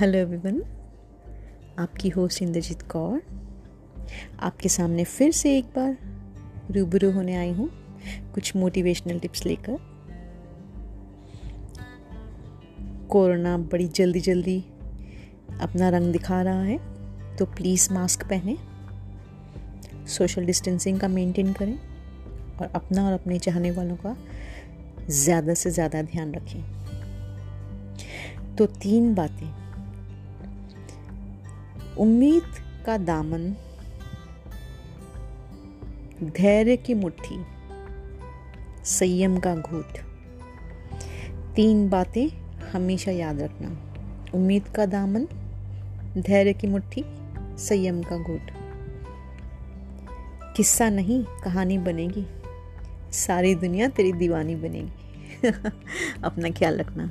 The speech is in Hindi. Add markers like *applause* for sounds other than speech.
हेलो एवरीवन आपकी होस्ट इंद्रजीत कौर। आपके सामने फिर से एक बार रूबरू होने आई हूँ कुछ मोटिवेशनल टिप्स लेकर। कोरोना बड़ी जल्दी जल्दी अपना रंग दिखा रहा है तो प्लीज़ मास्क पहने। सोशल डिस्टेंसिंग का मेंटेन करें और अपना और अपने चाहने वालों का ज़्यादा से ज़्यादा ध्यान रखें। तो तीन बातें उम्मीद का दामन, धैर्य की मुट्ठी, संयम का घूट। तीन बातें हमेशा याद रखना। उम्मीद का दामन, धैर्य की मुट्ठी, संयम का घूट। किस्सा नहीं, कहानी बनेगी। सारी दुनिया तेरी दीवानी बनेगी। *laughs* अपना ख्याल रखना।